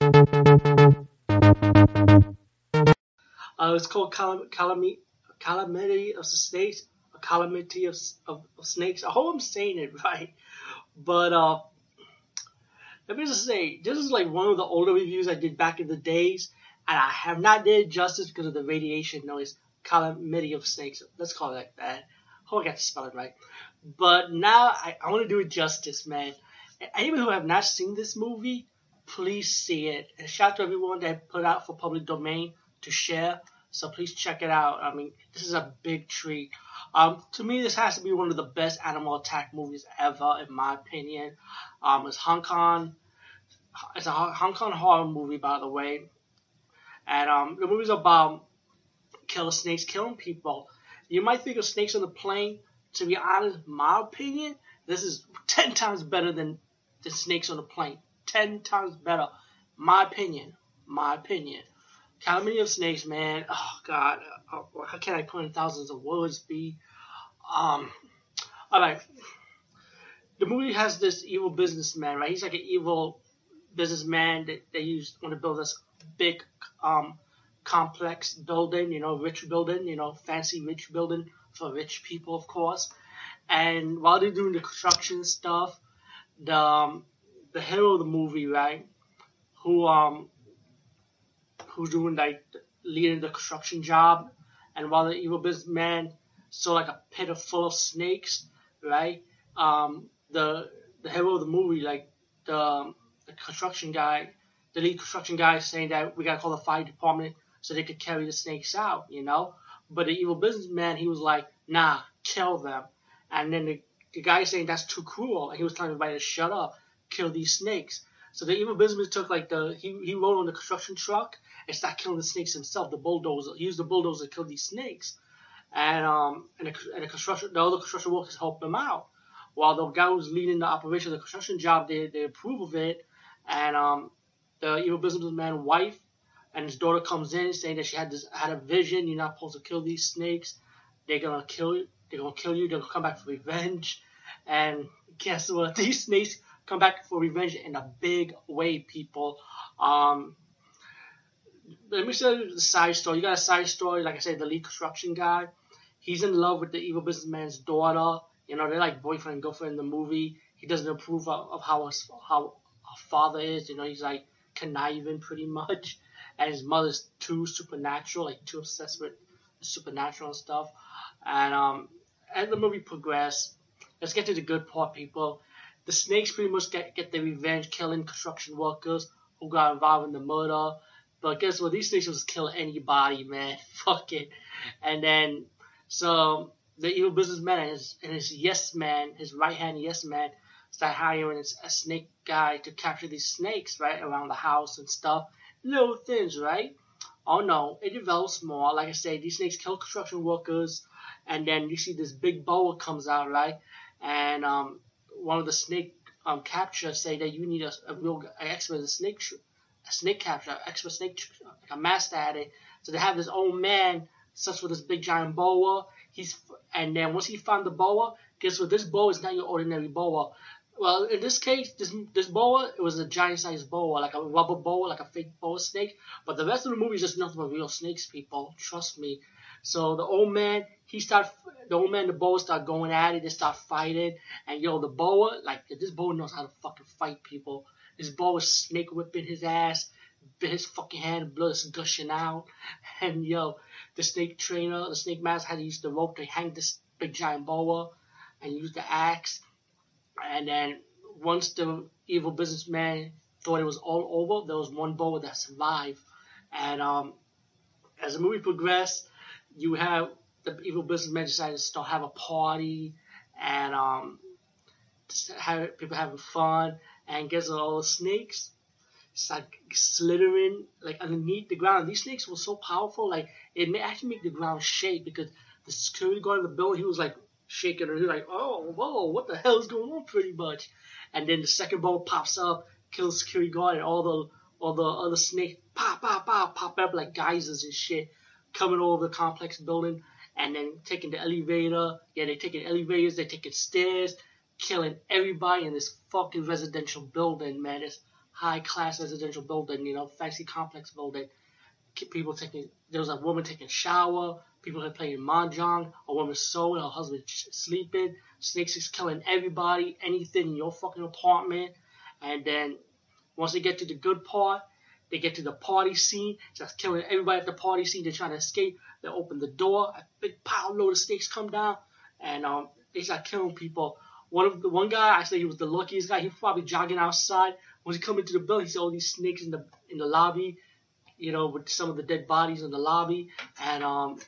Uh, it's called Calam- Calamity, Calamity of the Snakes, Calamity of, of, of Snakes. I hope I'm saying it right. But uh, let me just say, this is like one of the older reviews I did back in the days, and I have not did justice because of the radiation noise. Calamity of Snakes. Let's call it like that. Hope I got to spell it right. But now I, I want to do it justice, man. Anyone who have not seen this movie, please see it. And shout out to everyone that put out for public domain to share. So please check it out. I mean, this is a big treat. Um, to me, this has to be one of the best animal attack movies ever, in my opinion. Um, it's Hong Kong. It's a Hong Kong horror movie, by the way. And um, the movie's about killer snakes killing people. You might think of snakes on the plane. To be honest, my opinion, this is ten times better than the snakes on the plane. Ten times better. My opinion. My opinion. Calamity of Snakes, man. Oh God, how can I put in thousands of words? Be, um, all right. The movie has this evil businessman, right? He's like an evil businessman that they use want to build this big, um, complex building, you know, rich building, you know, fancy rich building for rich people, of course. And while they're doing the construction stuff, the um, the hero of the movie, right, who um who's doing like leading the construction job, and while the evil businessman saw like a pit full of snakes, right? Um, the the hero of the movie, like the, um, the construction guy, the lead construction guy, saying that we gotta call the fire department so they could carry the snakes out, you know. But the evil businessman, he was like, nah, kill them. And then the, the guy saying that's too cruel, and he was telling everybody to shut up, kill these snakes. So the evil businessman took like the he he rode on the construction truck and started killing the snakes himself. The bulldozer, he used the bulldozer to kill these snakes, and um and the, and the construction the other construction workers helped him out. While the guy was leading the operation of the construction job, they they approve of it, and um the evil businessman's wife and his daughter comes in saying that she had this had a vision. You're not supposed to kill these snakes. They're gonna kill you. They're gonna kill you. They're gonna come back for revenge. And guess what? These snakes come back for revenge in a big way, people. Um, let me show you the side story. You got a side story, like I said, the lead construction guy. He's in love with the evil businessman's daughter. You know, they're like boyfriend and girlfriend in the movie. He doesn't approve of, of how his, how her father is. You know, he's like conniving pretty much. And his mother's too supernatural, like too obsessed with supernatural stuff. And um, as the movie progresses, let's get to the good part, people. The snakes pretty much get, get their revenge killing construction workers who got involved in the murder. But guess what? These snakes will just kill anybody, man. Fuck it. And then, so the evil businessman and his, and his yes man, his right hand yes man, start hiring a snake guy to capture these snakes, right, around the house and stuff. Little things, right? Oh no, it develops more. Like I said, these snakes kill construction workers, and then you see this big boa comes out, right? And um, one of the snake um, captures say that you need a, a real expert snake a snake capture, expert snake, like a master at it. So they have this old man such with this big giant boa. He's and then once he found the boa, guess what? This boa is not your ordinary boa. Well, in this case, this this boa it was a giant sized boa, like a rubber boa, like a fake boa snake. But the rest of the movie is just nothing but real snakes, people. Trust me. So the old man, he start the old man, and the boa start going at it. They start fighting, and yo, the boa, like this boa knows how to fucking fight people. This boa was snake whipping his ass, bit his fucking hand, blood is gushing out, and yo, the snake trainer, the snake master had to use the rope to hang this big giant boa, and use the axe and then once the evil businessman thought it was all over, there was one boa that survived. And um, as the movie progressed, you have the evil businessman decided to start have a party and um, have people having fun. And what? All the snakes like slithering like underneath the ground. These snakes were so powerful, like it may actually make the ground shake because the security guard in the building, he was like shaking her. He was like, "Oh, whoa, what the hell is going on?" Pretty much. And then the second boa pops up, kills security guard, and all the all the other snakes pop, pop, pop, pop up like geysers and shit, coming over the complex building, and then taking the elevator. Yeah, they're taking elevators, they're taking stairs, killing everybody in this fucking residential building, man. It's high class residential building, you know, fancy complex building. People taking, there was a woman taking a shower, people are playing mahjong, a woman sewing, her husband sleeping, snakes is killing everybody, anything in your fucking apartment. And then once they get to the good part, they get to the party scene, just killing everybody at the party scene. They're trying to escape. They open the door, a big pile load of snakes come down, and um, they start killing people. One of the one guy, actually, he was the luckiest guy. He was probably jogging outside. When he come into the building, he saw all these snakes in the in the lobby, you know, with some of the dead bodies in the lobby, and um,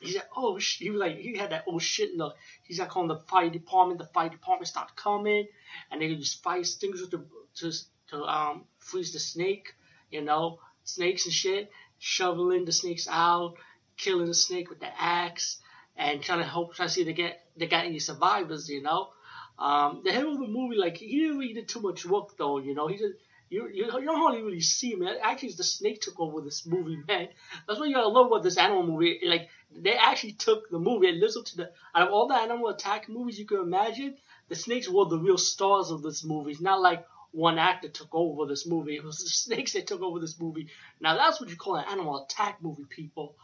he said, "Oh, sh-. he was like, he had that oh shit look." He's like calling the fire department. The fire department started coming, and they just fire extinguishers to to to um freeze the snake, you know, snakes and shit, shoveling the snakes out, killing the snake with the axe, and trying to help, trying to see if they get they got any survivors, you know. Um, the hero of the movie, like he didn't really did too much work though, you know. He just you, you, you don't hardly really see him. Actually, the snake took over this movie, man. That's what you gotta love about this animal movie. Like they actually took the movie and listened to the out of all the animal attack movies you can imagine, the snakes were the real stars of this movie. It's not like one actor took over this movie. It was the snakes that took over this movie. Now that's what you call an animal attack movie, people.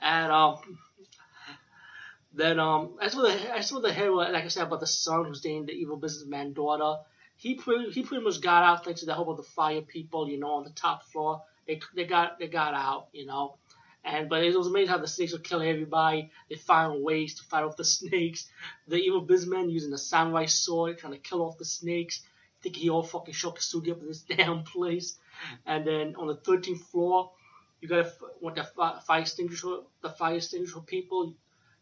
And um, then um, as for the as for the hero, like I said about the son who's dating the evil businessman daughter, he pretty he pretty much got out thanks to the help of the fire people, you know, on the top floor. They they got they got out, you know. And but it was amazing how the snakes were killing everybody. They found ways to fight off the snakes. The evil businessman using the samurai sword trying to kill off the snakes. Think he all fucking shot the studio up in this damn place. And then on the 13th floor, you gotta want the fire extinguisher, the fire extinguisher people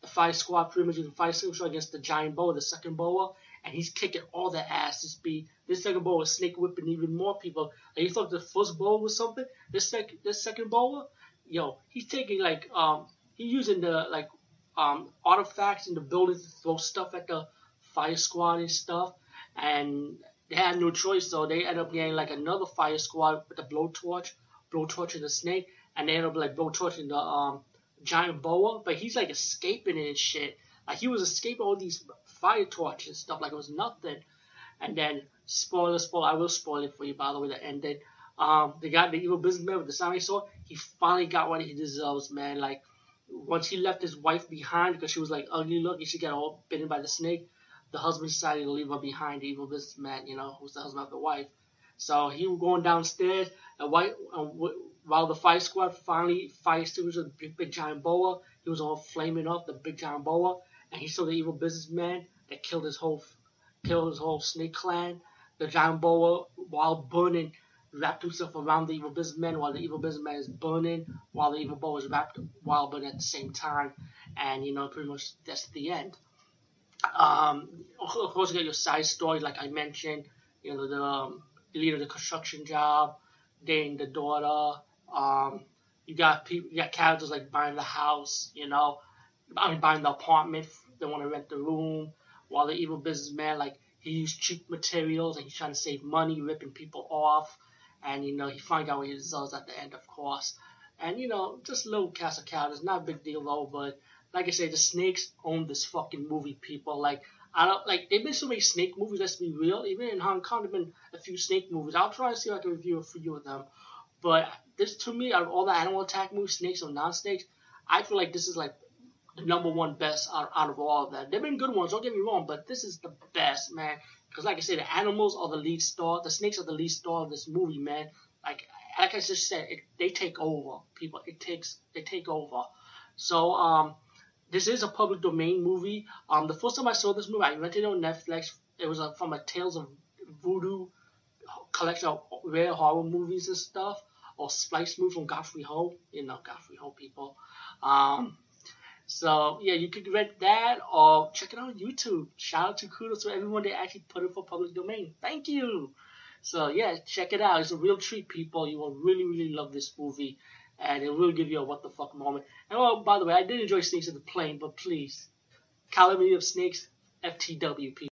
the fire squad pretty much using fire extinguisher against the giant boa, the second boa, and he's kicking all their asses. Be this second boa is snake whipping even more people. Like you thought the first boa was something. This second this second boa, yo, he's taking like um he's using the like um artifacts in the building to throw stuff at the fire squad and stuff, and they had no choice, so they end up getting like another fire squad with a blowtorch, blowtorching the snake, and they end up like blowtorching the um giant boa, but he's like escaping it and shit. Like he was escaping all these fire torches and stuff like it was nothing. And then spoiler, spoiler, I will spoil it for you by the way. That ended. Um, the guy, the evil businessman with the samurai sword, he finally got what he deserves, man. Like once he left his wife behind because she was like ugly looking, she got all bitten by the snake. The husband decided to leave her behind, the evil businessman, you know, who's the husband of the wife. So he was going downstairs, and white, uh, while the fire squad finally fire extinguished the big, big giant boa, he was all flaming up, the big giant boa, and he saw the evil businessman that killed his whole killed his whole snake clan. The giant boa, while burning, wrapped himself around the evil businessman while the evil businessman is burning, while the evil boa is wrapped while burning at the same time. And you know, pretty much that's the end. Um, of course, you get your side story, like I mentioned. You know, the, um, the leader of the construction job, dating the daughter, um, you got people, you got characters like buying the house, you know, I mean buying the apartment. They want to rent the room. While the evil businessman, like he used cheap materials and he's trying to save money, ripping people off. And you know he finds out what he deserves at the end, of course. And you know just little cast of characters, not a big deal though. But like I say, the snakes own this fucking movie. People like I don't like. There've been so many snake movies. Let's be real. Even in Hong Kong, there've been a few snake movies. I'll try to see if I can review a few of them. But this to me, out of all the animal attack movies, snakes or non-snakes, I feel like this is like the number one best out, out of all of that. There've been good ones, don't get me wrong, but this is the best, man. Because like I said, the animals are the lead star, the snakes are the lead star of this movie, man. Like like I just said, it, they take over. People, it takes they take over. So um, this is a public domain movie. Um, the first time I saw this movie, I rented it on Netflix. It was uh, from a Tales of Voodoo collection of rare horror movies and stuff or Splice movie from Godfrey Ho. You know Godfrey Ho people. Um, so yeah, you could rent that or check it out on YouTube. Shout out to kudos to everyone that actually put it for public domain. Thank you. So yeah, check it out. It's a real treat, people. You will really, really love this movie, and it will give you a what the fuck moment. And oh, by the way, I did enjoy Snakes of the Plane, but please, Calamity of Snakes, FTW, people.